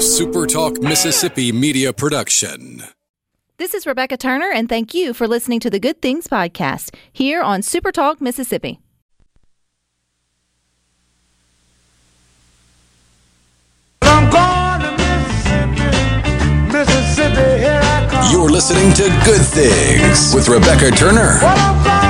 SuperTalk Mississippi media production. This is Rebecca Turner, and thank you for listening to the Good Things Podcast here on SuperTalk Mississippi. You're listening to Good Things with Rebecca Turner.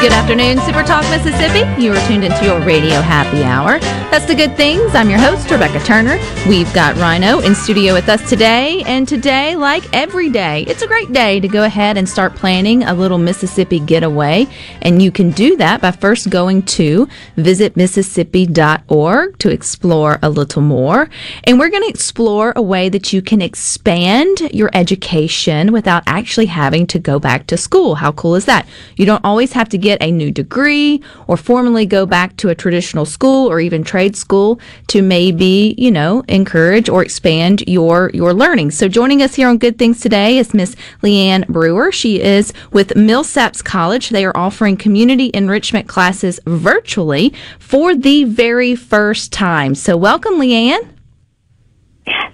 Good afternoon, Super Talk Mississippi. You are tuned into your radio happy hour. That's the good things. I'm your host, Rebecca Turner. We've got Rhino in studio with us today. And today, like every day, it's a great day to go ahead and start planning a little Mississippi getaway. And you can do that by first going to visitmississippi.org to explore a little more. And we're going to explore a way that you can expand your education without actually having to go back to school. How cool is that? You don't always have to get get a new degree or formally go back to a traditional school or even trade school to maybe, you know, encourage or expand your, your learning. So joining us here on Good Things today is Miss Leanne Brewer. She is with Millsaps College. They are offering community enrichment classes virtually for the very first time. So welcome, Leanne.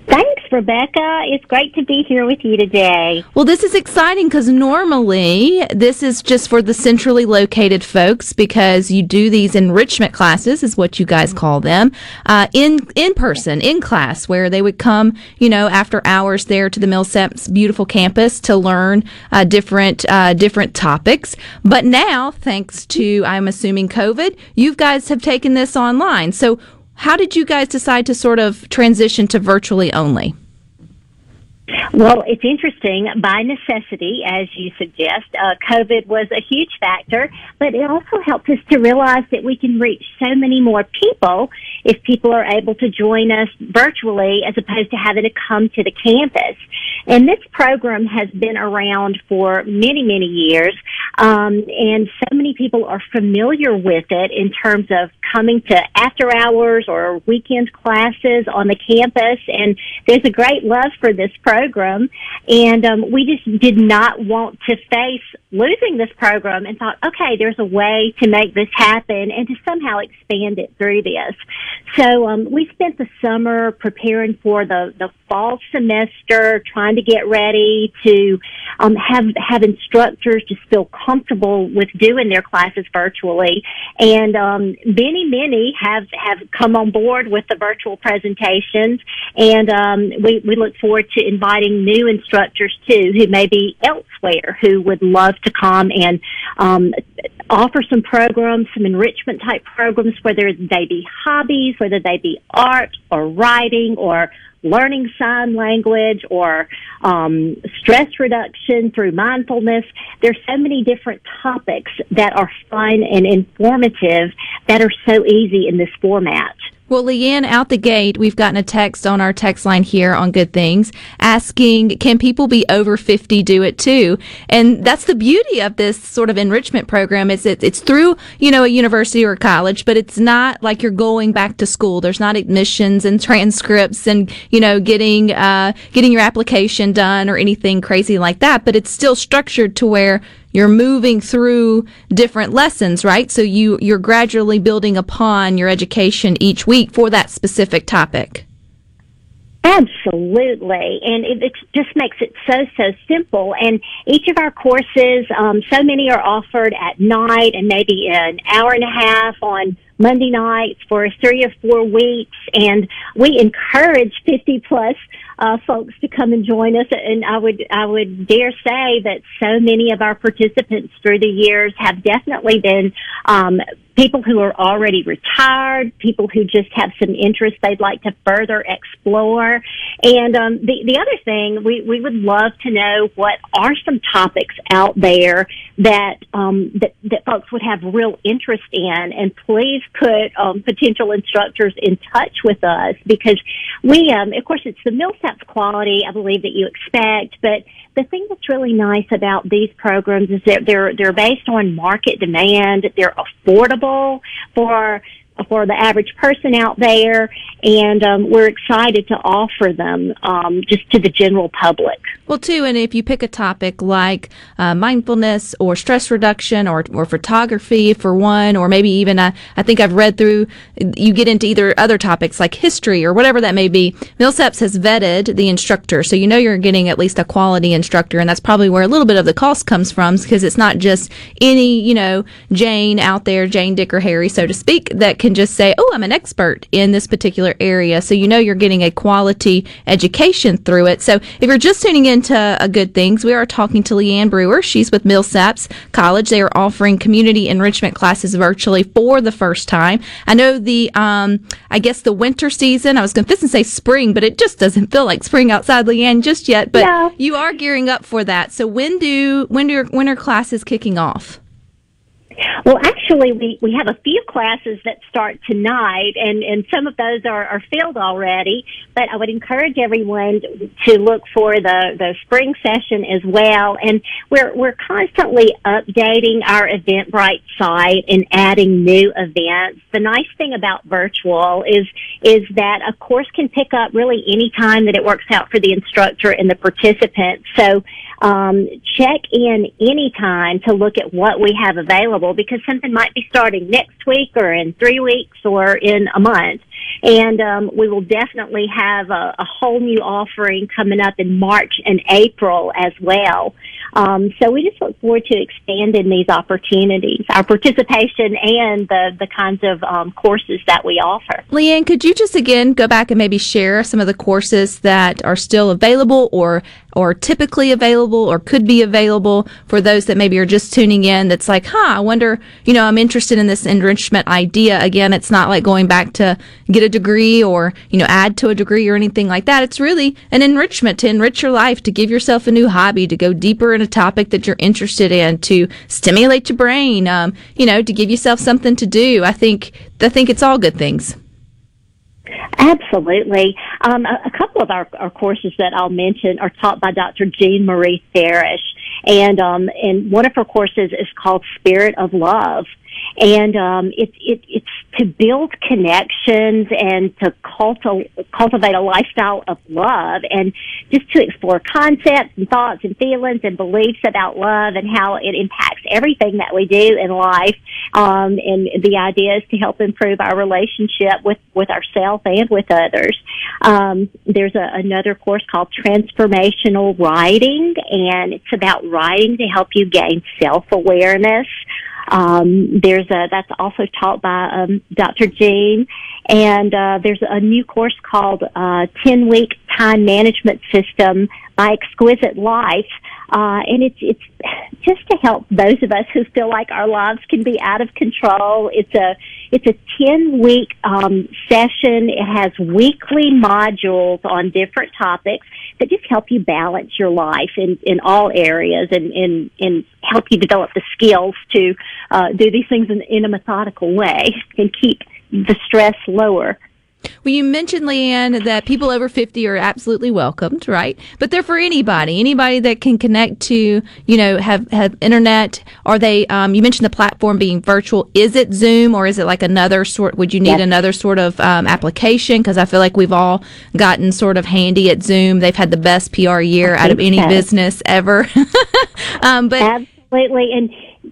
Thanks, Rebecca. It's great to be here with you today. Well, this is exciting because normally this is just for the centrally located folks because you do these enrichment classes, is what you guys call them, uh, in in person, in class, where they would come, you know, after hours there to the Millsaps beautiful campus to learn uh, different uh, different topics. But now, thanks to I'm assuming COVID, you guys have taken this online. So how did you guys decide to sort of transition to virtually only? Well, it's interesting. By necessity, as you suggest, uh, COVID was a huge factor, but it also helped us to realize that we can reach so many more people if people are able to join us virtually as opposed to having to come to the campus. And this program has been around for many, many years. Um, and so many people are familiar with it in terms of coming to after hours or weekend classes on the campus. And there's a great love for this program. And um, we just did not want to face losing this program and thought, okay, there's a way to make this happen and to somehow expand it through this. So um, we spent the summer preparing for the, the fall semester, trying to get ready to um, have have instructors just feel comfortable with doing their classes virtually. And um, many, many have have come on board with the virtual presentations, and um, we we look forward to inviting new instructors too who may be elsewhere who would love to come and um, offer some programs, some enrichment type programs, whether they be hobbies, whether they be art or writing or learning sign language or um, stress reduction through mindfulness. There's so many different topics that are fun and informative that are so easy in this format. Well, Leanne, out the gate, we've gotten a text on our text line here on Good Things asking, can people be over 50 do it too? And that's the beauty of this sort of enrichment program is it, it's through, you know, a university or a college, but it's not like you're going back to school. There's not admissions and transcripts and, you know, getting, uh, getting your application done or anything crazy like that, but it's still structured to where you're moving through different lessons, right? So you, you're gradually building upon your education each week for that specific topic. Absolutely. And it, it, just makes it so, so simple. And each of our courses, um, so many are offered at night and maybe an hour and a half on Monday nights for three or four weeks. And we encourage 50 plus uh, folks to come and join us. And I would, I would dare say that so many of our participants through the years have definitely been, um, people who are already retired, people who just have some interest they'd like to further explore. And um, the the other thing we we would love to know what are some topics out there that um, that that folks would have real interest in, and please put um, potential instructors in touch with us because we um, of course it's the Millsaps quality I believe that you expect, but the thing that's really nice about these programs is that they're they're based on market demand. They're affordable for for the average person out there, and um, we're excited to offer them um, just to the general public. Well, too, and if you pick a topic like uh, mindfulness or stress reduction or, or photography for one, or maybe even uh, I think I've read through, you get into either other topics like history or whatever that may be. Millsaps has vetted the instructor, so you know you're getting at least a quality instructor, and that's probably where a little bit of the cost comes from because it's not just any, you know, Jane out there, Jane, Dick, or Harry, so to speak, that can just say, oh, I'm an expert in this particular area. So you know you're getting a quality education through it. So if you're just tuning into a Good Things, we are talking to Leanne Brewer. She's with Millsaps College. They are offering community enrichment classes virtually for the first time. I know the, um, I guess the winter season, I was going to say spring, but it just doesn't feel like spring outside Leanne just yet. But yeah. you are gearing up for that. So when do, when do your winter classes kicking off? Well, actually, we, we have a few classes that start tonight, and, and some of those are, are filled already. But I would encourage everyone to look for the, the spring session as well. And we're, we're constantly updating our Eventbrite site and adding new events. The nice thing about virtual is, is that a course can pick up really any time that it works out for the instructor and the participants. So, um, check in anytime to look at what we have available because something might be starting next week or in three weeks or in a month. And um, we will definitely have a, a whole new offering coming up in March and April as well. Um, so we just look forward to expanding these opportunities, our participation, and the the kinds of um, courses that we offer. Leanne, could you just again go back and maybe share some of the courses that are still available, or or typically available, or could be available for those that maybe are just tuning in? That's like, huh, I wonder, you know, I'm interested in this enrichment idea. Again, it's not like going back to get a degree or you know add to a degree or anything like that. It's really an enrichment to enrich your life, to give yourself a new hobby, to go deeper in a topic that you're interested in to stimulate your brain, um, you know, to give yourself something to do. I think I think it's all good things. Absolutely. Um, a, a, couple of our, our, courses that I'll mention are taught by Dr. Jean Marie Farish, and um, and one of her courses is called Spirit of Love and um, it, it, it's to build connections and to culti- cultivate a lifestyle of love and just to explore concepts and thoughts and feelings and beliefs about love and how it impacts everything that we do in life. Um, and the idea is to help improve our relationship with, with ourselves and with others. Um, there's a, another course called Transformational Writing, and it's about writing to help you gain self-awareness. Um, there's a that's also taught by um, Dr. Jane, and uh, there's a new course called uh, Ten Week Time Management System by Exquisite Life, uh, and it's it's just to help those of us who feel like our lives can be out of control. It's a it's a ten week um, session. It has weekly modules on different topics that just help you balance your life in, in all areas and, and, and help you develop the skills to uh, do these things in, in a methodical way and keep the stress lower. Well, you mentioned, Leanne, that people over 50 are absolutely welcomed, right? But they're for anybody, anybody that can connect to, you know, have, have internet. Are they, um, you mentioned the platform being virtual. Is it Zoom or is it like another sort, would you need yes. another sort of um, application? Because I feel like we've all gotten sort of handy at Zoom. They've had the best PR year out of any so. business ever. um, but Absolutely. And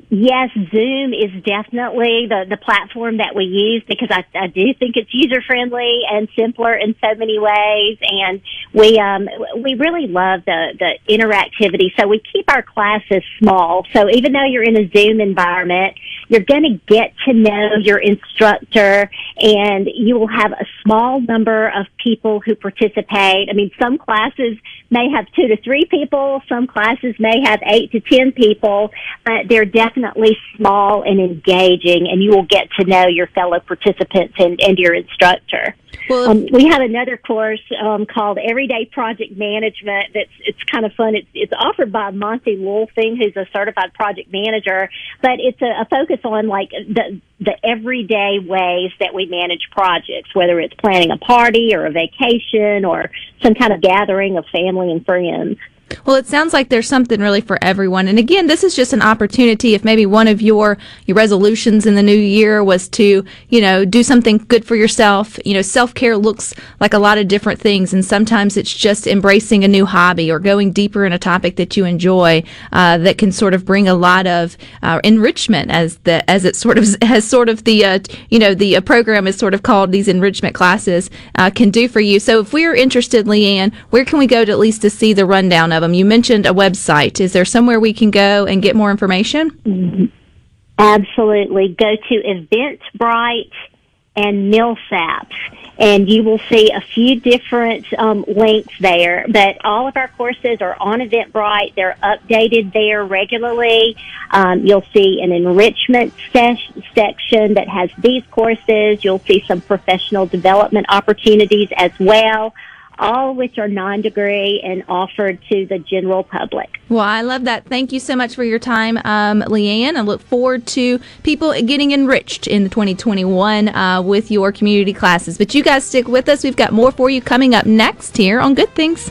Yes, Zoom is definitely the, the platform that we use because I, I do think it's user friendly and simpler in so many ways. And we, um, we really love the, the interactivity. So we keep our classes small. So even though you're in a Zoom environment, you're going to get to know your instructor and you will have a small number of people who participate. I mean, some classes may have two to three people. Some classes may have eight to ten people, but they're definitely small and engaging and you will get to know your fellow participants and, and your instructor. Well, um, we have another course um, called Everyday Project Management. That's it's kind of fun. It's it's offered by Monty Wolfing, who's a certified project manager, but it's a, a focus on like the the everyday ways that we manage projects, whether it's planning a party or a vacation or some kind of gathering of family and friends. Well, it sounds like there's something really for everyone. And again, this is just an opportunity. If maybe one of your, your resolutions in the new year was to, you know, do something good for yourself, you know, self care looks like a lot of different things. And sometimes it's just embracing a new hobby or going deeper in a topic that you enjoy, uh, that can sort of bring a lot of uh, enrichment as the, as it sort of, has sort of the, uh, you know, the uh, program is sort of called these enrichment classes, uh, can do for you. So if we're interested, Leanne, where can we go to at least to see the rundown of them? You mentioned a website. Is there somewhere we can go and get more information? Absolutely. Go to Eventbrite and Millsaps, and you will see a few different um, links there. But all of our courses are on Eventbrite. They're updated there regularly. Um, you'll see an enrichment ses- section that has these courses. You'll see some professional development opportunities as well all which are non-degree and offered to the general public. Well, I love that. Thank you so much for your time, um, Leanne. I look forward to people getting enriched in 2021 uh, with your community classes. But you guys stick with us. We've got more for you coming up next here on Good Things.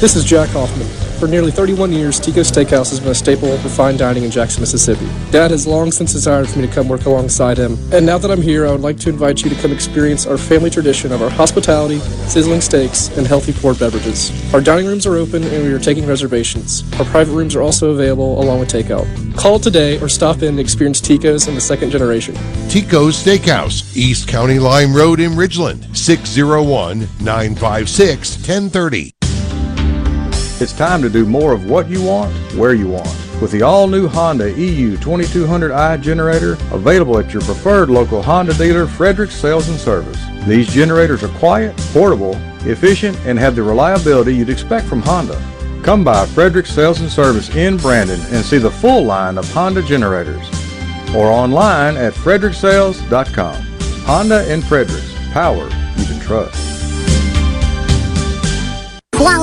This is Jack Hoffman. For nearly 31 years, Tico's Steakhouse has been a staple of fine dining in Jackson, Mississippi. Dad has long since desired for me to come work alongside him, and now that I'm here, I would like to invite you to come experience our family tradition of our hospitality, sizzling steaks, and healthy poured beverages. Our dining rooms are open and we are taking reservations. Our private rooms are also available along with takeout. Call today or stop in and experience Tico's in the second generation. Tico's Steakhouse, East County Line Road in Ridgeland, 601 956 1030. It's time to do more of what you want, where you want. With the all-new Honda EU 2200i generator available at your preferred local Honda dealer, Frederick Sales and Service. These generators are quiet, portable, efficient, and have the reliability you'd expect from Honda. Come by Frederick Sales and Service in Brandon and see the full line of Honda generators. Or online at fredericksales.com. Honda and Fredericks. Power you can trust.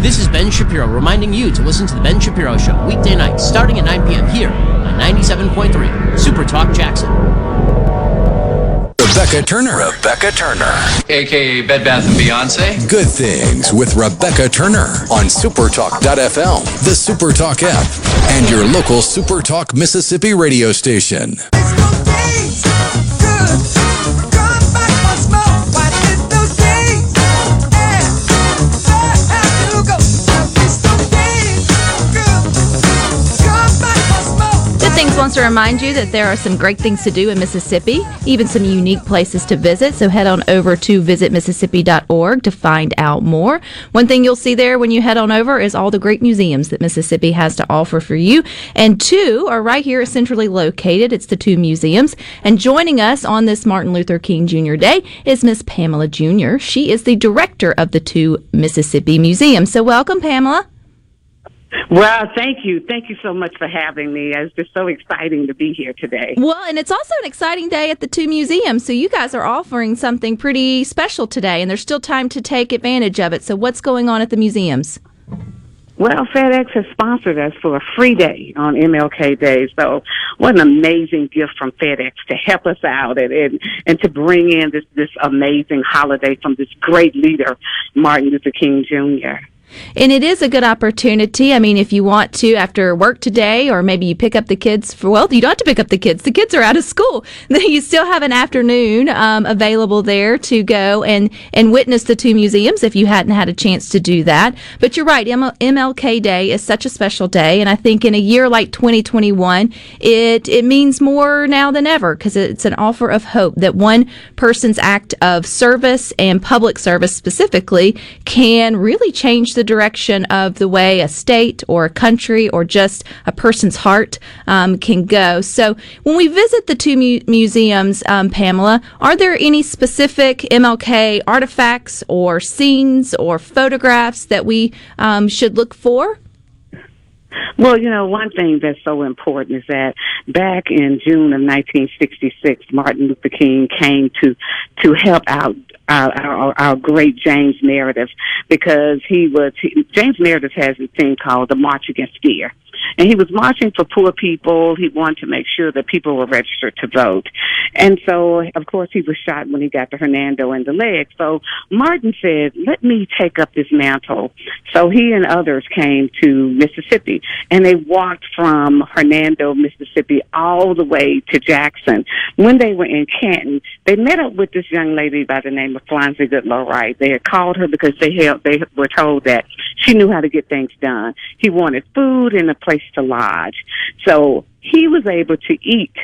This is Ben Shapiro reminding you to listen to The Ben Shapiro Show weekday nights starting at 9 p.m. here on 97.3 Super Talk Jackson. Rebecca Turner. Rebecca Turner. AKA Bed Bath and Beyonce. Good Things with Rebecca Turner on Supertalk.fm, the Supertalk app, and your local Supertalk Mississippi radio station. Wants to remind you that there are some great things to do in Mississippi, even some unique places to visit. So head on over to visitmississippi.org to find out more. One thing you'll see there when you head on over is all the great museums that Mississippi has to offer for you. And two are right here centrally located. It's the two museums. And joining us on this Martin Luther King Jr. Day is Miss Pamela Junior She is the director of the two Mississippi museums. So welcome, Pamela. Well, thank you. Thank you so much for having me. It's just so exciting to be here today. Well, and it's also an exciting day at the two museums. So you guys are offering something pretty special today, and there's still time to take advantage of it. So what's going on at the museums? Well, FedEx has sponsored us for a free day on MLK Day. So what an amazing gift from FedEx to help us out and, and, and to bring in this, this amazing holiday from this great leader, Martin Luther King Jr. And it is a good opportunity. I mean, if you want to after work today, or maybe you pick up the kids for, well, you don't have to pick up the kids. The kids are out of school. You still have an afternoon um, available there to go and, and witness the two museums if you hadn't had a chance to do that. But you're right. M- MLK Day is such a special day. And I think in a year like 2021, it, it means more now than ever because it's an offer of hope that one person's act of service and public service specifically can really change the direction of the way a state or a country or just a person's heart um, can go. So when we visit the two mu- museums, um, Pamela, are there any specific MLK artifacts or scenes or photographs that we um, should look for? Well, you know, one thing that's so important is that back in June of 1966, Martin Luther King came to to help out our, our, our great James Meredith because he was he, James Meredith has a thing called the March Against Fear. And he was marching for poor people. He wanted to make sure that people were registered to vote. And so, of course, he was shot when he got to Hernando in the leg. So Martin said, let me take up this mantle. So he and others came to Mississippi and they walked from Hernando, Mississippi all the way to Jackson. When they were in Canton, they met up with this young lady by the name of Phronsie Goodloe right? They had called her because they held, they were told that she knew how to get things done. He wanted food and a place to lodge. So he was able to eat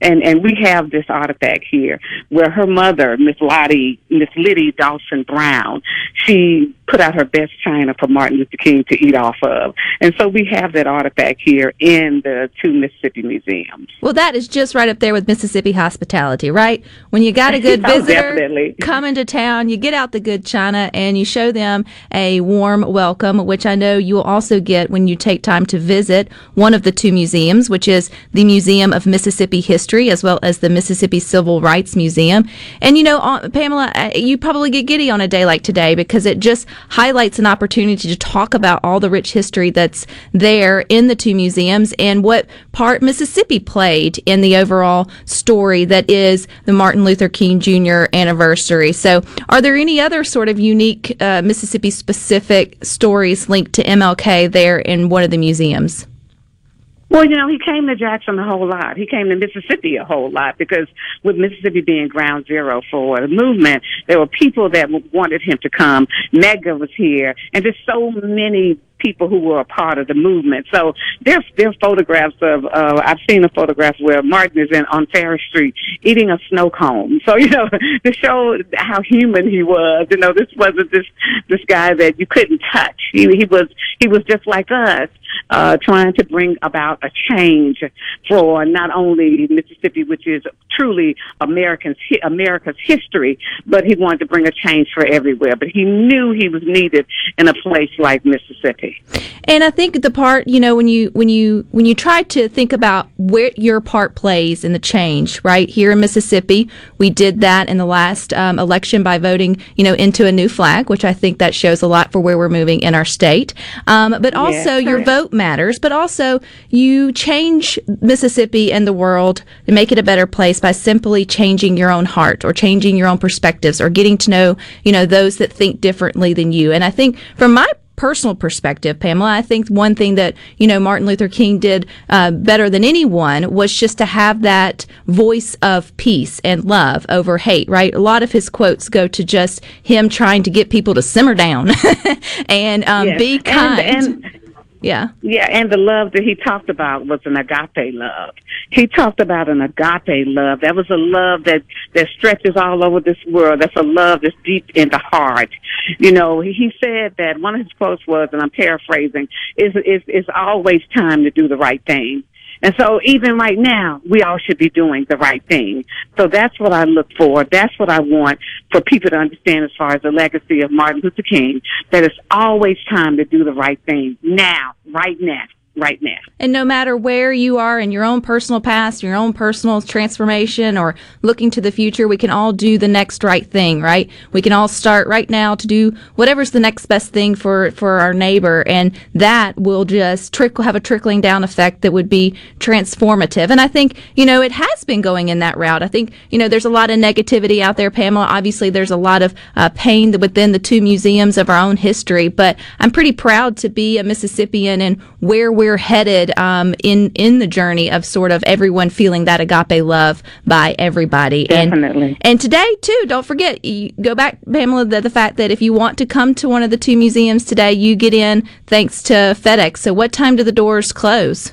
and and we have this artifact here where her mother, Miss Lottie, Miss Liddy Dawson Brown, she put out her best china for Martin Luther King to eat off of, and so we have that artifact here in the two Mississippi museums. Well, that is just right up there with Mississippi hospitality, right? When you got a good Oh, visitor definitely. coming to town, you get out the good china and you show them a warm welcome, which I know you will also get when you take time to visit one of the two museums, which is the Museum of Mississippi History as well as the Mississippi Civil Rights Museum. And you know, uh, Pamela, uh, you probably get giddy on a day like today because it just highlights an opportunity to talk about all the rich history that's there in the two museums and what part Mississippi played in the overall story that is the Martin Luther King Jr. anniversary. So, are there any other sort of unique uh, Mississippi specific stories linked to MLK there in one of the museums? Well, you know, he came to Jackson a whole lot. He came to Mississippi a whole lot because with Mississippi being ground zero for the movement, there were people that wanted him to come. Medgar was here, and there's so many people who were a part of the movement. So there's there's photographs of uh, I've seen a photograph where Martin is in on Farish Street eating a snow cone. So you know to show how human he was. You know this wasn't this this guy that you couldn't touch. He he was he was just like us uh, trying to bring about a change for not only Mississippi, which is truly Americans, America's history, but he wanted to bring a change for everywhere. But he knew he was needed in a place like Mississippi. And I think the part, you know, when you when you when you try to think about where your part plays in the change, right here in Mississippi, we did that in the last um, election by voting, you know, into a new flag, which I think that shows a lot for where we're moving in our state. Um, but also, Yes, your correct. Hope matters, but also you change Mississippi and the world and make it a better place by simply changing your own heart or changing your own perspectives or getting to know, you know, those that think differently than you. And I think from my personal perspective, Pamela, I think one thing that, you know, Martin Luther King did uh, better than anyone was just to have that voice of peace and love over hate, right? A lot of his quotes go to just him trying to get people to simmer down and um, Yes. be kind. And, and yeah. Yeah, and the love that he talked about was an agape love. He talked about an agape love. That was a love that that stretches all over this world. That's a love that's deep in the heart. You know, he he said that one of his quotes was, and I'm paraphrasing, is is is always time to do the right thing. And so even right now, we all should be doing the right thing. So that's what I look for. That's what I want for people to understand as far as the legacy of Martin Luther King, that it's always time to do the right thing now, right now, right now. And no matter where you are in your own personal past, your own personal transformation, or looking to the future, we can all do the next right thing, right? We can all start right now to do whatever's the next best thing for, for our neighbor. And that will just trickle, have a trickling down effect that would be transformative. And I think, you know, it has been going in that route. I think, you know, there's a lot of negativity out there, Pamela. Obviously, there's a lot of uh, pain within the two museums of our own history, but I'm pretty proud to be a Mississippian and where we're headed um, in in the journey of sort of everyone feeling that agape love by everybody. Definitely. And, and today too, don't forget, you go back, Pamela, the, the fact that if you want to come to one of the two museums today, you get in thanks to FedEx. So what time do the doors close?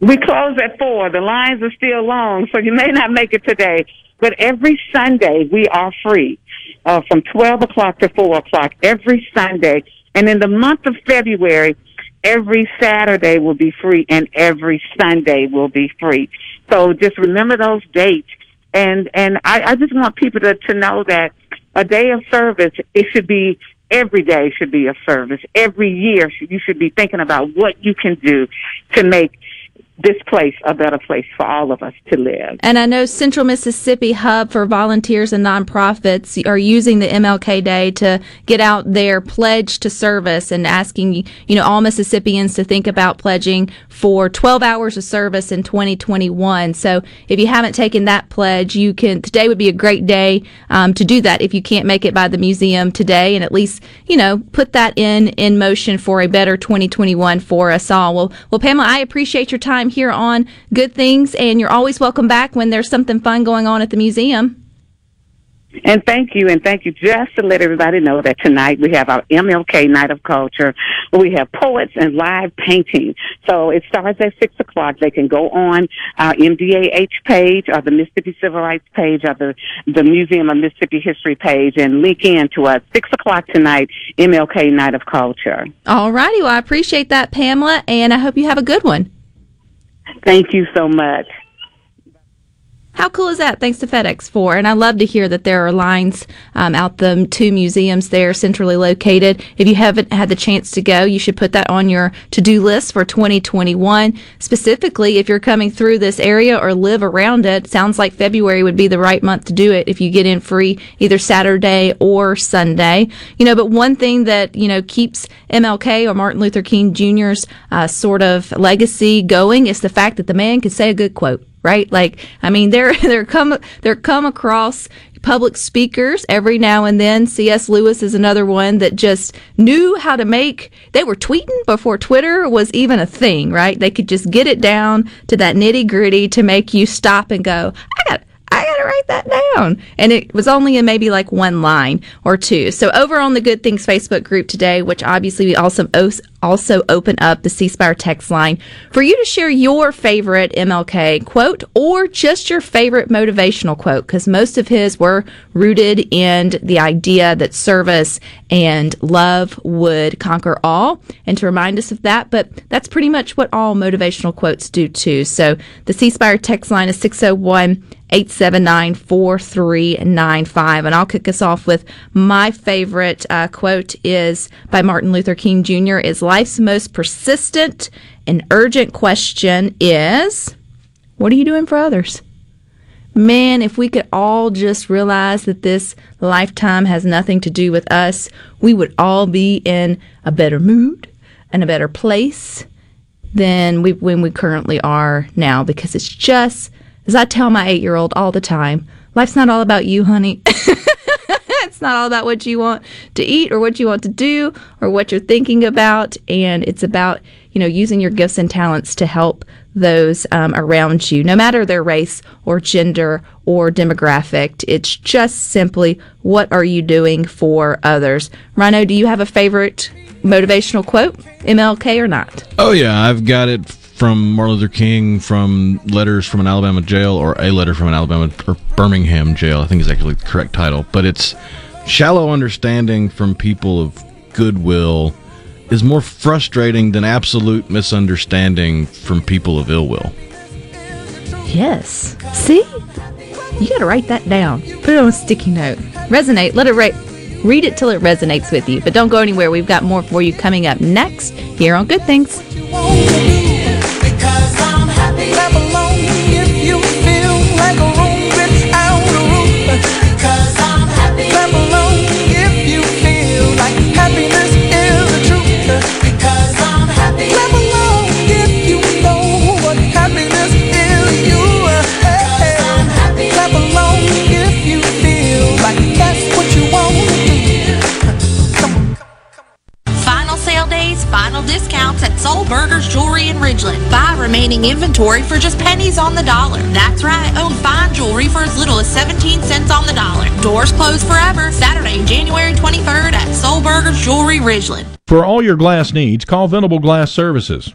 We close at four. The lines are still long, so you may not make it today. But every Sunday we are free, uh, from twelve o'clock to four o'clock every Sunday. And in the month of February, every Saturday will be free, and every Sunday will be free. So just remember those dates. And and I, I just want people to to know that a day of service it should be every day should be a service. Every year you should be thinking about what you can do to make this place a better place for all of us to live. And I know Central Mississippi Hub for volunteers and nonprofits are using the MLK Day to get out their pledge to service and asking, you know, all Mississippians to think about pledging for 12 hours of service in 2021. So if you haven't taken that pledge, you can, today would be a great day um, to do that if you can't make it by the museum today and at least, you know, put that in, in motion for a better 2021 for us all. Well, well, Pamela, I appreciate your time here on Good Things and you're always welcome back when there's something fun going on at the museum. And thank you, and thank you just to let everybody know that tonight we have our MLK Night of Culture. We have poets and live painting. So it starts at six o'clock. They can go on our MDAH page or the Mississippi Civil Rights page or the, the Museum of Mississippi History page and link in to us. Six o'clock tonight, MLK Night of Culture. All righty. Well, I appreciate that, Pamela, and I hope you have a good one. Thank you so much. How cool is that? Thanks to FedEx for. And I love to hear that there are lines um, out the two museums there centrally located. If you haven't had the chance to go, you should put that on your to do list for 2021. Specifically, if you're coming through this area or live around it, sounds like February would be the right month to do it if you get in free either Saturday or Sunday. You know, but one thing that, you know, keeps MLK or Martin Luther King Jr.'s uh, sort of legacy going is the fact that the man could say a good quote right? Like, I mean, they're they're come they're come across public speakers every now and then. C.S. Lewis is another one that just knew how to make. They were tweeting before Twitter was even a thing, right? They could just get it down to that nitty gritty to make you stop and go. I got. Write that down. And it was only in maybe like one line or two. So over on the Good Things Facebook group today, which obviously we also also open up the C Spire text line for you to share your favorite MLK quote or just your favorite motivational quote, because most of his were rooted in the idea that service and love would conquer all, and to remind us of that. But that's pretty much what all motivational quotes do too. So the C Spire text line is 601- 879 4395. And I'll kick us off with my favorite uh, quote is by Martin Luther King Jr. is life's most persistent and urgent question is what are you doing for others? Man, if we could all just realize that this lifetime has nothing to do with us, we would all be in a better mood and a better place than we when we currently are now because it's just as I tell my eight year old all the time, life's not all about you, honey. it's not all about what you want to eat or what you want to do or what you're thinking about, and it's about you know using your gifts and talents to help those um, around you, no matter their race or gender or demographic. It's just simply what are you doing for others. Rhino, do you have a favorite motivational quote, MLK or not? Oh yeah, I've got it from Martin Luther King, from letters from an Alabama jail, or a letter from an Alabama or Birmingham jail. I think is actually the correct title, but it's shallow understanding from people of goodwill is more frustrating than absolute misunderstanding from people of ill will. Yes. See? You got to write that down. Put it on a sticky note. Resonate. Let it ra- read it till it resonates with you. But don't go anywhere. We've got more for you coming up next here on Good Things. Final discounts at Sollberger's Jewelry in Ridgeland. Buy remaining inventory for just pennies on the dollar. That's right, own fine jewelry for as little as 17 cents on the dollar. Doors closed forever. Saturday, January 23rd at Sollberger's Jewelry Ridgeland. For all your glass needs, call Venable Glass Services.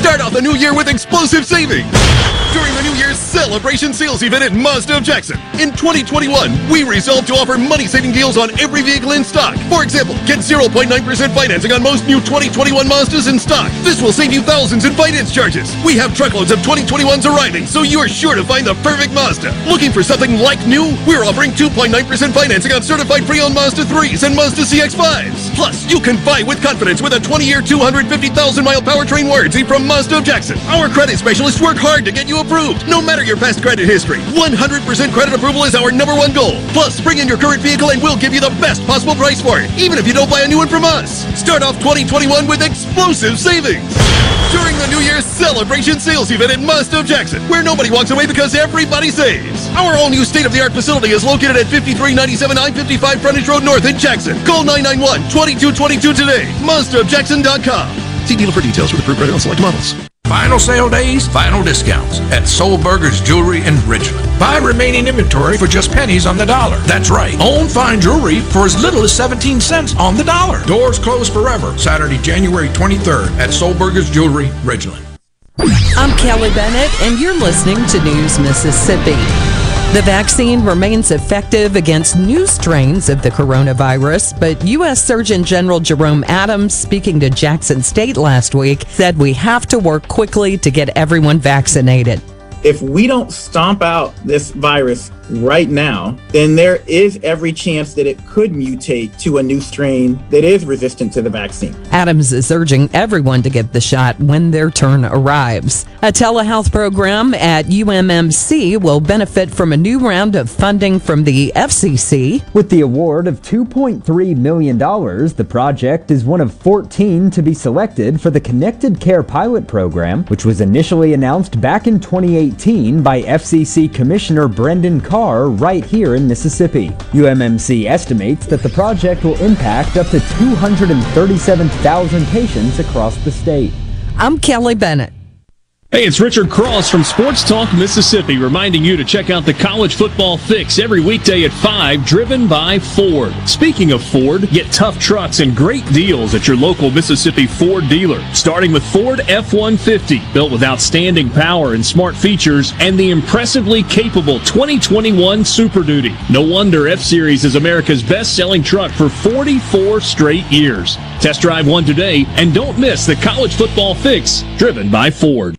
Start off the new year with explosive savings during the New Year's celebration sales event at Mazda of Jackson. In 2021, we resolved to offer money-saving deals on every vehicle in stock. For example, get 0.9% financing on most new 2021 Mazdas in stock. This will save you thousands in finance charges. We have truckloads of 2021s arriving, so you're sure to find the perfect Mazda. Looking for something like new? We're offering 2.9% financing on certified pre-owned Mazda 3s and Mazda CX-5s. Plus, you can buy with confidence with a 20-year, 250,000-mile powertrain warranty from Of Jackson. Our credit specialists work hard to get you approved, no matter your past credit history. 100% credit approval is our number one goal. Plus, bring in your current vehicle and we'll give you the best possible price for it, even if you don't buy a new one from us. Start off 2021 with explosive savings. During the New Year's celebration sales event at of Jackson, where nobody walks away because everybody saves. Our all new state of the art facility is located at 5397 I-55 Frontage Road North in Jackson. Call 991 2222 today. MazdaofJackson.com. See dealer for details with approved credit on select models. Final sale days, final discounts at Sollberger's Jewelry in Richland. Buy remaining inventory for just pennies on the dollar. That's right. Own fine jewelry for as little as 17 cents on the dollar. Doors closed forever. Saturday, January 23rd at Sollberger's Jewelry, Ridgeland. I'm Kelly Bennett, and you're listening to News Mississippi. The vaccine remains effective against new strains of the coronavirus, but U.S. Surgeon General Jerome Adams, speaking to Jackson State last week, said we have to work quickly to get everyone vaccinated. If we don't stomp out this virus right now, then there is every chance that it could mutate to a new strain that is resistant to the vaccine. Adams is urging everyone to get the shot when their turn arrives. A telehealth program at UMMC will benefit from a new round of funding from the FCC. With the award of $2.3 million, the project is one of 14 to be selected for the Connected Care Pilot Program, which was initially announced back in 2018 by FCC Commissioner Brendan Carr right here in Mississippi. UMMC estimates that the project will impact up to 237,000 patients across the state. I'm Kelly Bennett. Hey, it's Richard Cross from Sports Talk Mississippi reminding you to check out the College Football Fix every weekday at 5, driven by Ford. Speaking of Ford, get tough trucks and great deals at your local Mississippi Ford dealer. Starting with Ford F-150, built with outstanding power and smart features, and the impressively capable 2021 Super Duty. No wonder F-Series is America's best-selling truck for 44 straight years. Test drive one today, and don't miss the College Football Fix, driven by Ford.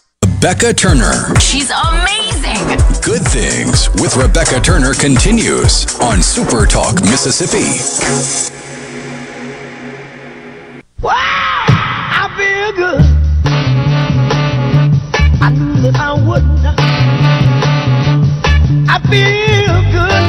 Rebecca Turner. She's amazing. Good Things with Rebecca Turner continues on Super Talk Mississippi. Wow, I feel good. I knew that I would not. I feel good.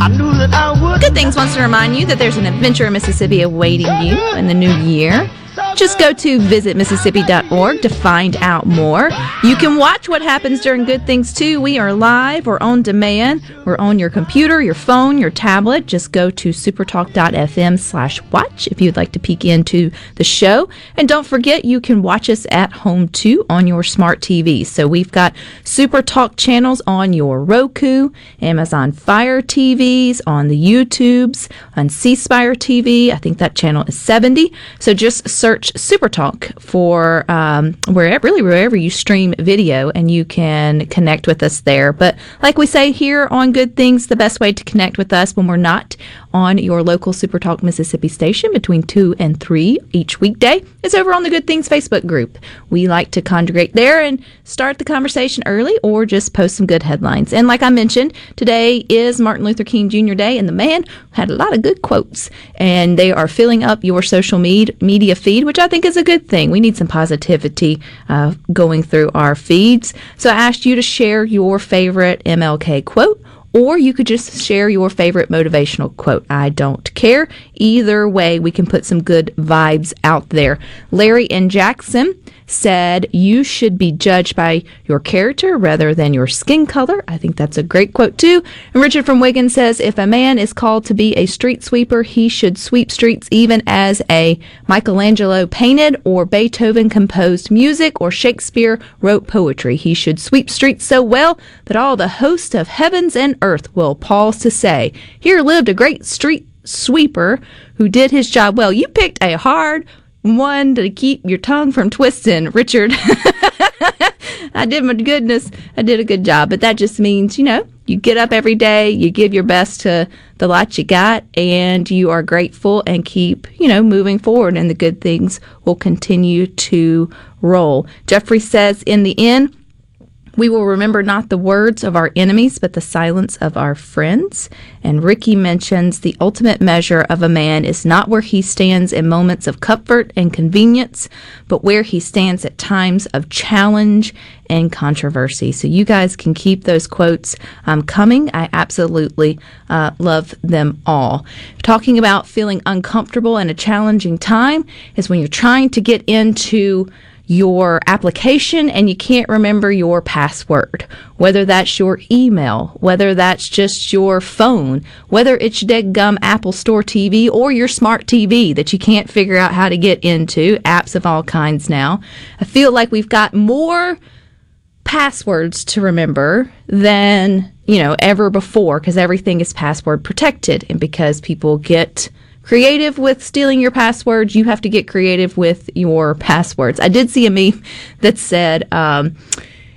I knew that I would. Good Things wants to remind you that there's an adventure in Mississippi awaiting you in the new year. Just go to visitmississippi.org to find out more. You can watch what happens during Good Things too. We are live or on demand. We're on your computer, your phone, your tablet. Just go to supertalk.fm slash watch if you'd like to peek into the show. And don't forget, you can watch us at home too on your smart TV. So we've got Super Talk channels on your Roku, Amazon Fire TVs, on the YouTubes, on C Spire TV. I think that channel is 70. So just search Super Talk for um, wherever, really wherever you stream video, and you can connect with us there. But like we say here on Good Things, the best way to connect with us when we're not on your local Super Talk Mississippi station between 2 and 3 each weekday is over on the Good Things Facebook group. We like to congregate there and start the conversation early or just post some good headlines. And like I mentioned, today is Martin Luther King Jr. Day, and the man had a lot of good quotes, and they are filling up your social med- media feed, which I think is a good thing. We need some positivity uh, going through our feeds. So I asked you to share your favorite MLK quote or you could just share your favorite motivational quote. I don't care. Either way, we can put some good vibes out there. Larry and Jackson said, You should be judged by your character rather than your skin color. I think that's a great quote, too. And Richard from Wiggins says, If a man is called to be a street sweeper, he should sweep streets even as a Michelangelo painted or Beethoven composed music or Shakespeare wrote poetry. He should sweep streets so well that all the host of heavens and earth will pause to say, Here lived a great street sweeper who did his job well. You picked a hard one to keep your tongue from twisting, Richard. I did my goodness. I did a good job. But that just means, you know, you get up every day, you give your best to the lot you got, and you are grateful and keep, you know, moving forward, and the good things will continue to roll. Jeffrey says, in the end, We will remember not the words of our enemies, but the silence of our friends. And Ricky mentions the ultimate measure of a man is not where he stands in moments of comfort and convenience, but where he stands at times of challenge and controversy. So you guys can keep those quotes um, coming. I absolutely uh, love them all. Talking about feeling uncomfortable in a challenging time is when you're trying to get into your application and you can't remember your password, whether that's your email, whether that's just your phone, whether it's dead gum Apple Store TV or your smart TV that you can't figure out how to get into, apps of all kinds now. I feel like we've got more passwords to remember than, you know, ever before because everything is password protected. And because people get creative with stealing your passwords, you have to get creative with your passwords. I did see a meme that said, um,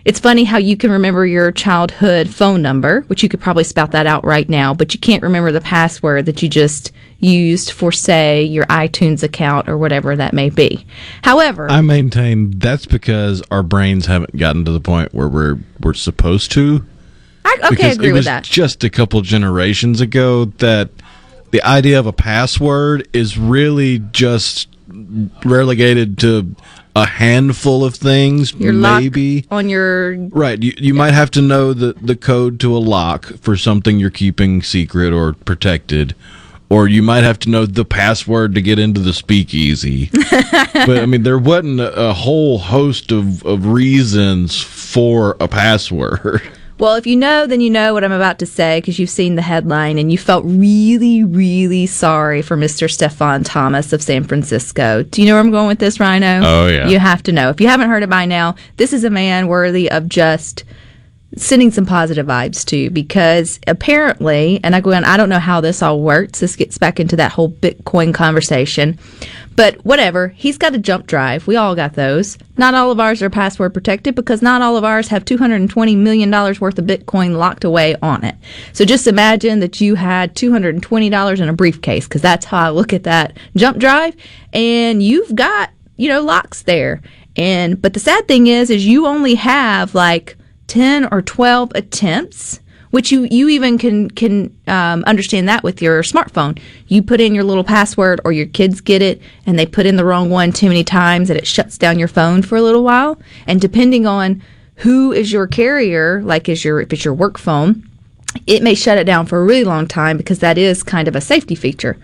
it's funny how you can remember your childhood phone number, which you could probably spout that out right now, but you can't remember the password that you just used for, say, your iTunes account or whatever that may be. However, I maintain that's because our brains haven't gotten to the point where we're we're supposed to. I, okay, I agree it with was that. Just a couple generations ago, that the idea of a password is really just relegated to a handful of things. Your maybe on your right. You you might have to know the the code to a lock for something you're keeping secret or protected. Or you might have to know the password to get into the speakeasy. but I mean, there wasn't a, a whole host of, of reasons for a password. Well, if you know, then you know what I'm about to say because you've seen the headline and you felt really, really sorry for Mr. Stefan Thomas of San Francisco. Do you know where I'm going with this, Rhino? Oh, yeah. You have to know. If you haven't heard it by now, this is a man worthy of just sending some positive vibes to because apparently, and I go on, I don't know how this all works. This gets back into that whole Bitcoin conversation. But whatever, he's got a jump drive. We all got those. Not all of ours are password protected because not all of ours have $220 million worth of Bitcoin locked away on it. So just imagine that you had $220 in a briefcase because that's how I look at that jump drive. And you've got, you know, locks there. And, but the sad thing is, is you only have like 10 or 12 attempts which you, you even can can um, understand that with your smartphone. You put in your little password, or your kids get it, and they put in the wrong one too many times, and it shuts down your phone for a little while. And depending on who is your carrier, like is your if it's your work phone, it may shut it down for a really long time because that is kind of a safety feature.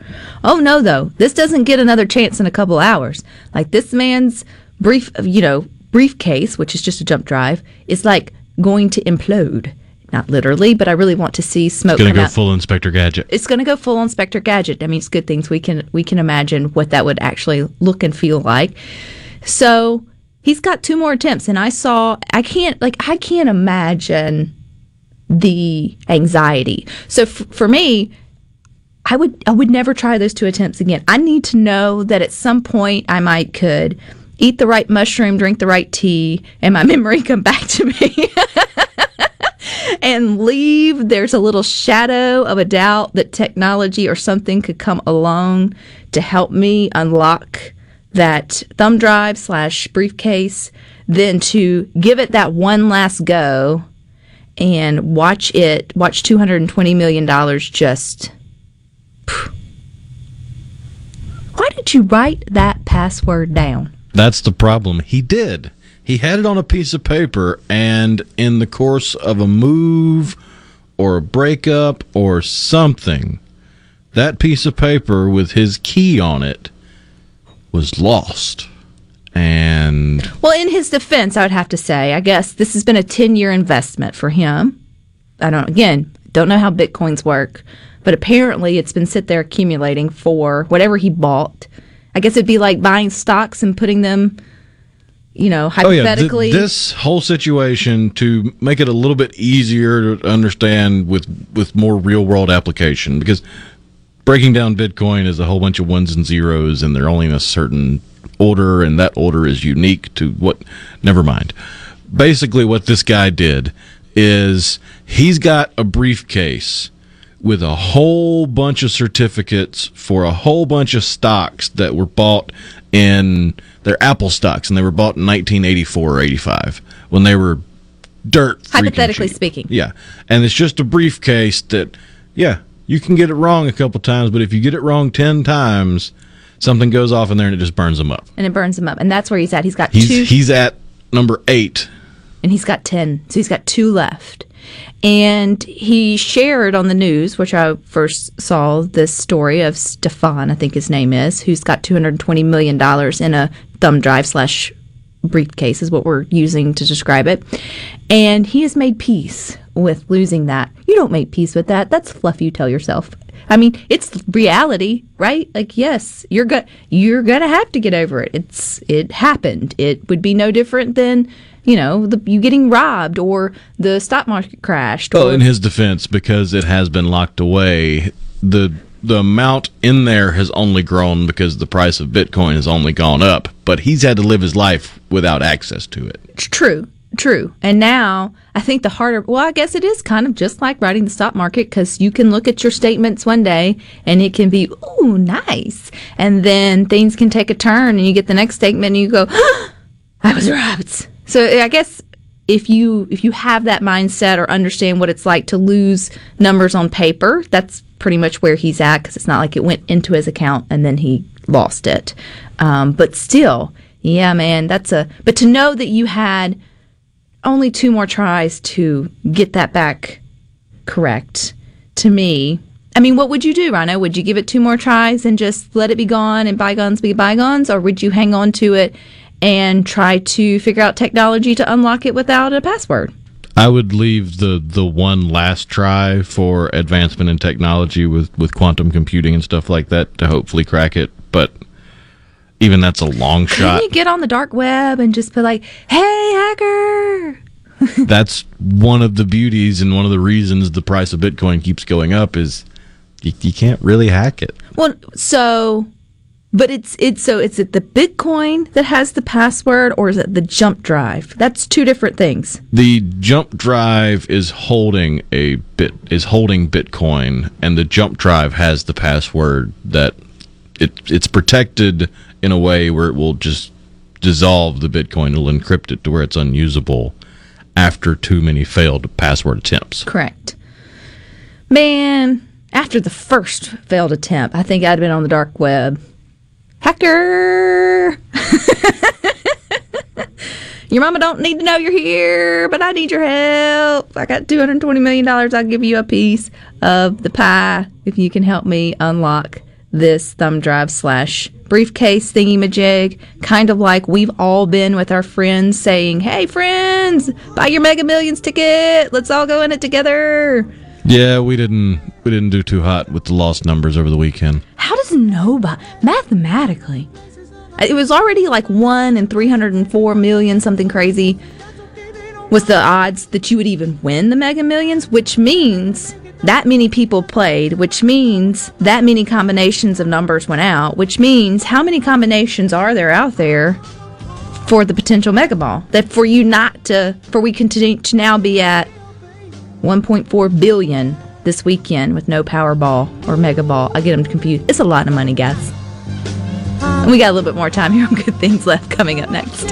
Oh no, though, this doesn't get another chance in a couple hours. Like this man's brief, you know, briefcase, which is just a jump drive, is like going to implode. Not literally, but I really want to see smoke It's Gonna go out. full Inspector Gadget. It's going to go full Inspector Gadget. I mean, it's good things we can we can imagine what that would actually look and feel like. So he's got two more attempts, and I saw I can't like I can't imagine the anxiety. So f- for me, I would I would never try those two attempts again. I need to know that at some point I might could eat the right mushroom, drink the right tea, and my memory come back to me. and leave, there's a little shadow of a doubt that technology or something could come along to help me unlock that thumb drive slash briefcase, then to give it that one last go and watch it, watch $220 million just. Why did you write that password down? That's the problem. He did. He had it on a piece of paper, and in the course of a move or a breakup or something, that piece of paper with his key on it was lost. And Well, in his defense, I would have to say, I guess this has been a 10 year investment for him. I don't, again, don't know how Bitcoins work, but apparently it's been sit there accumulating for whatever he bought. I guess it'd be like buying stocks and putting them, you know, Oh yeah, th- hypothetically. this whole situation to make it a little bit easier to understand with with more real world application because breaking down Bitcoin is a whole bunch of ones and zeros and they're only in a certain order and that order is unique to what never mind. Basically what this guy did is he's got a briefcase with a whole bunch of certificates for a whole bunch of stocks that were bought in their Apple stocks, and they were bought in 1984 or 85 when they were dirt. Hypothetically speaking. Yeah. And it's just a briefcase that, yeah, you can get it wrong a couple times, but if you get it wrong 10 times, something goes off in there and it just burns them up. And it burns them up. And that's where he's at. He's got He's two he's at number 8. and he's got 10. So he's got two left. And he shared on the news, which I first saw this story of Stefan, I think his name is, who's got $220 million in a thumb drive slash briefcase, is what we're using to describe it. And he has made peace with losing that. You don't make peace with that. That's fluff you tell yourself. I mean, it's reality, right? Like, yes, you're go- you're gonna have to get over it. It's it happened. It would be no different than you know the, you getting robbed or the stock market crashed. Well, or, in his defense, because it has been locked away, the the amount in there has only grown because the price of Bitcoin has only gone up. But he's had to live his life without access to it. True, true. And now I think the harder, well, I guess it is kind of just like writing the stock market because you can look at your statements one day and it can be, ooh, nice. And then things can take a turn and you get the next statement and you go, I was robbed. So I guess if you if you have that mindset or understand what it's like to lose numbers on paper, that's pretty much where he's at because it's not like it went into his account and then he lost it. Um, but still, yeah, man, that's a. But to know that you had only two more tries to get that back correct, to me. I mean, what would you do, Rhino? Would you give it two more tries and just let it be gone and bygones be bygones, or would you hang on to it and try to figure out technology to unlock it without a password? I would leave the the one last try for advancement in technology with with quantum computing and stuff like that to hopefully crack it. But even that's a long Can shot. you get on the dark web and just be like, "Hey, hacker"? that's one of the beauties and one of the reasons the price of Bitcoin keeps going up is you, you can't really hack it. Well, so, but it's it's so is it the Bitcoin that has the password, or is it the jump drive? That's two different things. The jump drive is holding a bit is holding Bitcoin, and the jump drive has the password that it it's protected in a way where it will just dissolve the Bitcoin. It'll encrypt it to where it's unusable after too many failed password attempts. Correct. Man, after the first failed attempt, I think I'd been on the dark web. Hacker! your mama don't need to know you're here, but I need your help. I got $220 million. I'll give you a piece of the pie if you can help me unlock this thumb drive slash briefcase thingy majig. Kind of like we've all been with our friends saying, hey, friends, buy your Mega Millions ticket. Let's all go in it together. Yeah, we didn't we didn't do too hot with the lost numbers over the weekend. How does nobody mathematically? It was already like one in three hundred and four million, something crazy. Was the odds that you would even win the Mega Millions, which means that many people played, which means that many combinations of numbers went out, which means how many combinations are there out there for the potential Mega Ball? That for you not to, for we continue to now be at 1.4 billion this weekend with no Powerball or Mega Ball. I get them confused. It's a lot of money, guys. And we got a little bit more time here on good things left coming up next.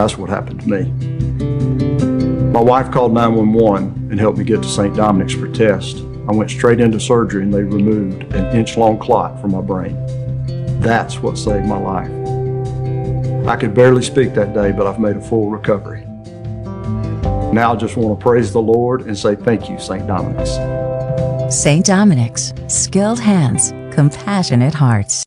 That's what happened to me. My wife called 911 and helped me get to St. Dominic's for tests. I went straight into surgery and they removed an inch long clot from my brain. That's what saved my life. I could barely speak that day, but I've made a full recovery. Now I just want to praise the Lord and say thank you, St. Dominic's. St. Dominic's, skilled hands, compassionate hearts.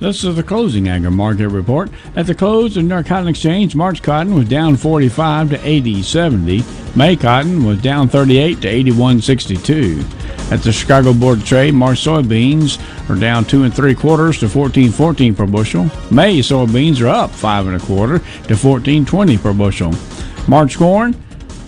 This is the closing agri market report. At the close of New York Cotton Exchange, March cotton was down 45 to 80.70. May cotton was down 38 to 81.62. At the Chicago Board of Trade, March soybeans are down two and three quarters to 14.14 per bushel. May soybeans are up five and a quarter to 14.20 per bushel. March corn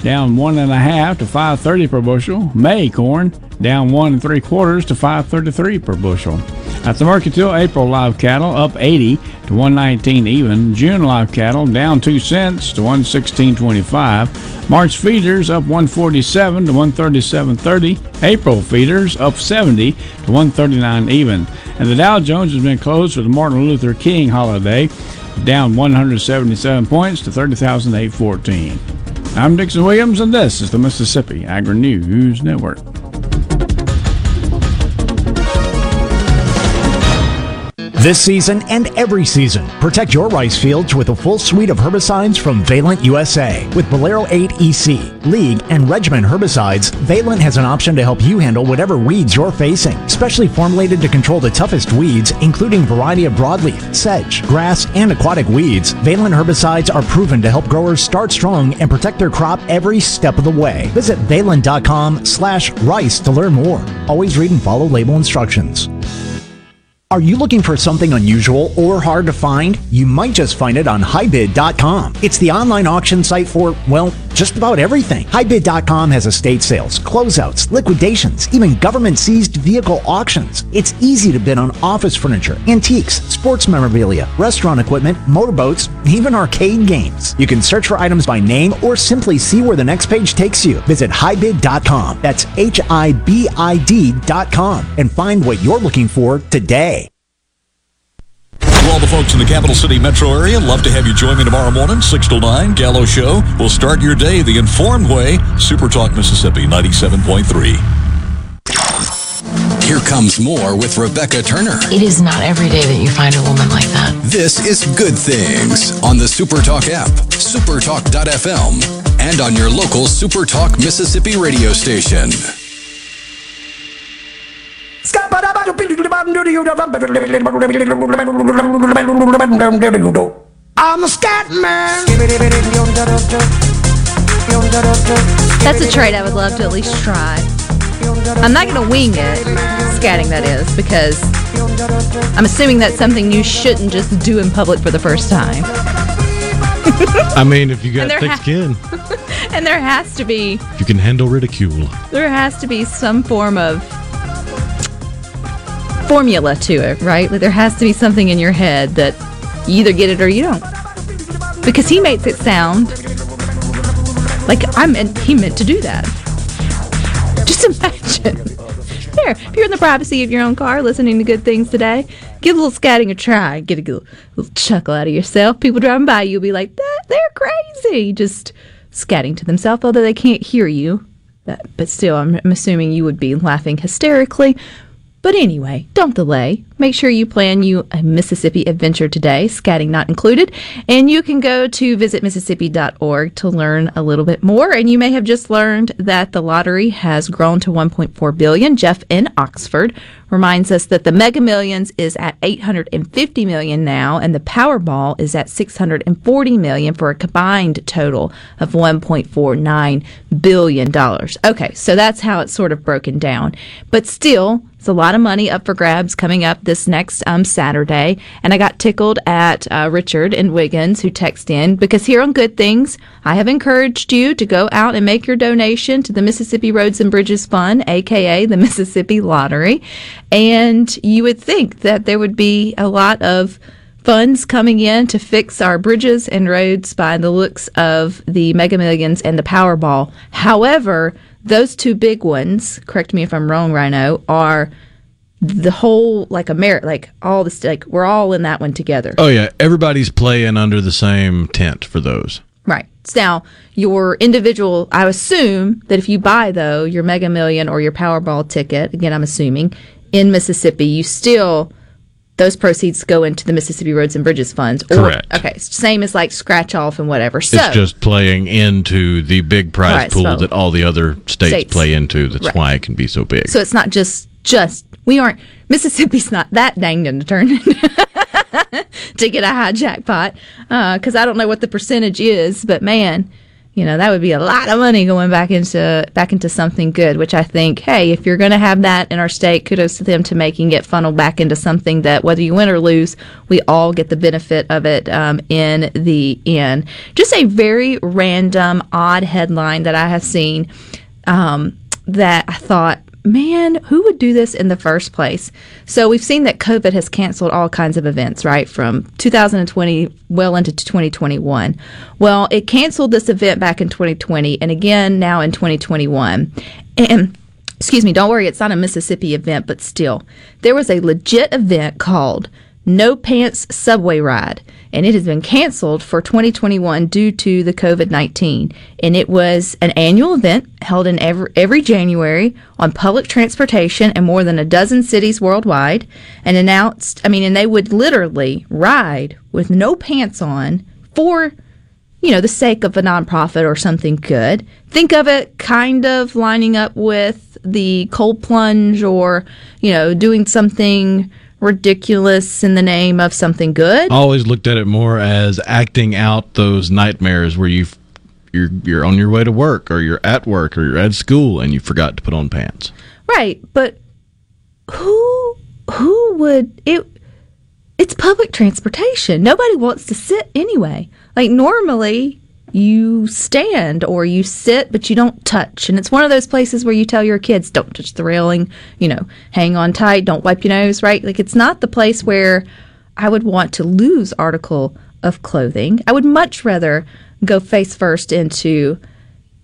down one and a half to 5.30 per bushel. May corn down one and three quarters to 5.33 per bushel. At the Mercantile, April live cattle up 80 to 119 even. June live cattle down 2 cents to 116.25. March feeders up 147 to 137.30. April feeders up 70 to 139 even. And the Dow Jones has been closed for the Martin Luther King holiday, down 177 points to 30,814. I'm Dixon Williams, and this is the Mississippi Agri News Network. This season and every season, protect your rice fields with a full suite of herbicides from Valent USA. With Bolero 8 EC, League, and Regiment herbicides, Valent has an option to help you handle whatever weeds you're facing. Specially formulated to control the toughest weeds, including variety of broadleaf, sedge, grass, and aquatic weeds, Valent herbicides are proven to help growers start strong and protect their crop every step of the way. Visit valent.com slash rice to learn more. Always read and follow label instructions. Are you looking for something unusual or hard to find? You might just find it on hibid.com. It's the online auction site for, well, just about everything. HiBid.com has estate sales, closeouts, liquidations, even government seized vehicle auctions. It's easy to bid on office furniture, antiques, sports memorabilia, restaurant equipment, motorboats, even arcade games. You can search for items by name or simply see where the next page takes you. Visit hibid.com. That's H I B I D.com and find what you're looking for today. To all the folks in the capital city metro area, love to have you join me tomorrow morning, 6 to 9, Gallo Show. We'll start your day the informed way. Super Talk Mississippi 97.3. Here comes more with Rebecca Turner. It is not every day that you find a woman like that. This is Good Things on the Supertalk app, supertalk.fm, and on your local Supertalk Mississippi radio station. I'm a scat man. That's a trait I would love to at least try. I'm not going to wing it, scatting that is, because I'm assuming that's something you shouldn't just do in public for the first time. I mean, if you got thick ha- skin, and there has to be if you can handle ridicule. there has to be some form of formula to it, right? Like there has to be something in your head that you either get it or you don't. Because he makes it sound like I meant he meant to do that. Just imagine. There, if you're in the privacy of your own car listening to good things today, give a little scatting a try. Get a little, little chuckle out of yourself. People driving by you will be like, that, they're crazy. Just scatting to themselves, although they can't hear you. But, but still, I'm, I'm assuming you would be laughing hysterically. But anyway, don't delay. Make sure you plan you a Mississippi adventure today, scatting not included. And you can go to visitmississippi.org to learn a little bit more. And you may have just learned that the lottery has grown to 1.4 billion. Jeff in Oxford reminds us that the Mega Millions is at 850 million now, and the Powerball is at 640 million for a combined total of 1.49 billion dollars. Okay, so that's how it's sort of broken down. But still, It's a lot of money up for grabs coming up this next um, Saturday. And I got tickled at uh, Richard and Wiggins who text in because here on Good Things, I have encouraged you to go out and make your donation to the Mississippi Roads and Bridges Fund, aka the Mississippi Lottery. And you would think that there would be a lot of funds coming in to fix our bridges and roads by the looks of the Mega Millions and the Powerball. However, those two big ones, correct me if I'm wrong, Rhino, are the whole like America, like all this, like we're all in that one together. Oh yeah, everybody's playing under the same tent for those. Right. Now, your individual, I assume that if you buy, though, your Mega Million or your Powerball ticket, again, I'm assuming, in Mississippi, you still, those proceeds go into the Mississippi Roads and Bridges Funds. Or, Correct. Okay. Same as like scratch off and whatever. So, it's just playing into the big prize Right, pool so- that all the other states, States. play into. That's Right. why it can be so big. so it's not just, just, we aren't, Mississippi's not that danged the turn to get a high jackpot. Because uh, I don't know what the percentage is, but man, you know that would be a lot of money going back into back into something good which i think hey if you're going to have that in our state kudos to them to making it funneled back into something that whether you win or lose we all get the benefit of it um, in the end. Just a very random odd headline that i have seen um, that i thought man, who would do this in the first place? So we've seen that COVID has canceled all kinds of events, right? From 2020 well into 2021. Well, it canceled this event back in 2020 and again now in 2021. And excuse me, don't worry, it's not a Mississippi event, but still, there was a legit event called No Pants Subway Ride, and it has been canceled for 2021 due to the COVID 19. And it was an annual event held in every, every January on public transportation in more than a dozen cities worldwide, and announced, I mean, and they would literally ride with no pants on for you know, the sake of a nonprofit or something good. Think of it kind of lining up with the cold plunge or, you know, doing something ridiculous in the name of something good. I always looked at it more as acting out those nightmares where you you're you're on your way to work or you're at work or you're at school and you forgot to put on pants. Right, but who who would it it's public transportation. Nobody wants to sit anyway. Like normally you stand or you sit but you don't touch. And it's one of those places where you tell your kids don't touch the railing, you know, hang on tight, don't wipe your nose, right? Like it's not the place where I would want to lose article of clothing. I would much rather go face first into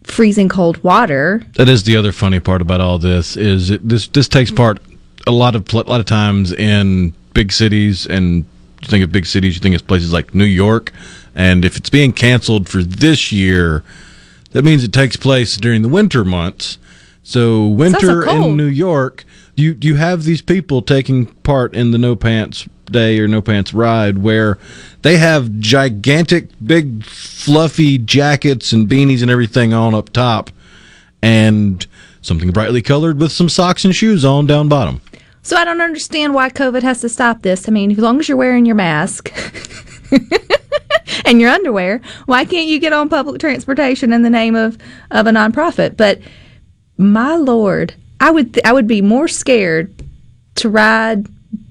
freezing cold water That is the other funny part about all this is it, this this takes mm-hmm. part a lot of a lot of times in big cities and you think of big cities you think of places like New York and if it's being canceled for this year that means it takes place during the winter months so winter cold. in New York you you have these people taking part in the no pants day or no pants ride where they have gigantic big fluffy jackets and beanies and everything on up top and something brightly colored with some socks and shoes on down bottom. So I don't understand why COVID has to stop this. I mean, as long as you're wearing your mask and your underwear, why can't you get on public transportation in the name of of a nonprofit? But my lord, I would th- I would be more scared to ride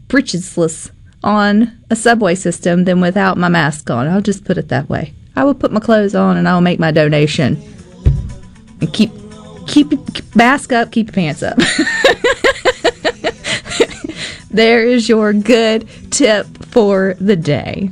breechesless on a subway system than without my mask on. I'll just put it that way. I will put my clothes on and I'll make my donation. And keep keep, mask up, keep your pants up. there is your good tip for the day.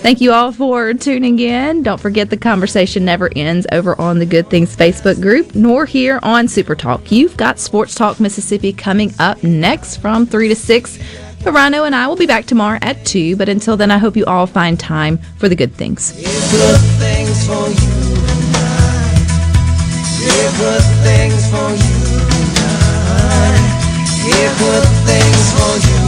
Thank you all for tuning in. Don't forget the conversation never ends over on the Good Things Facebook group, nor here on Super Talk. You've got Sports Talk Mississippi coming up next from 3 to 6. But Rhino and I will be back tomorrow at 2. But until then, I hope you all find time for the good things. Good things for good things for you good things for you.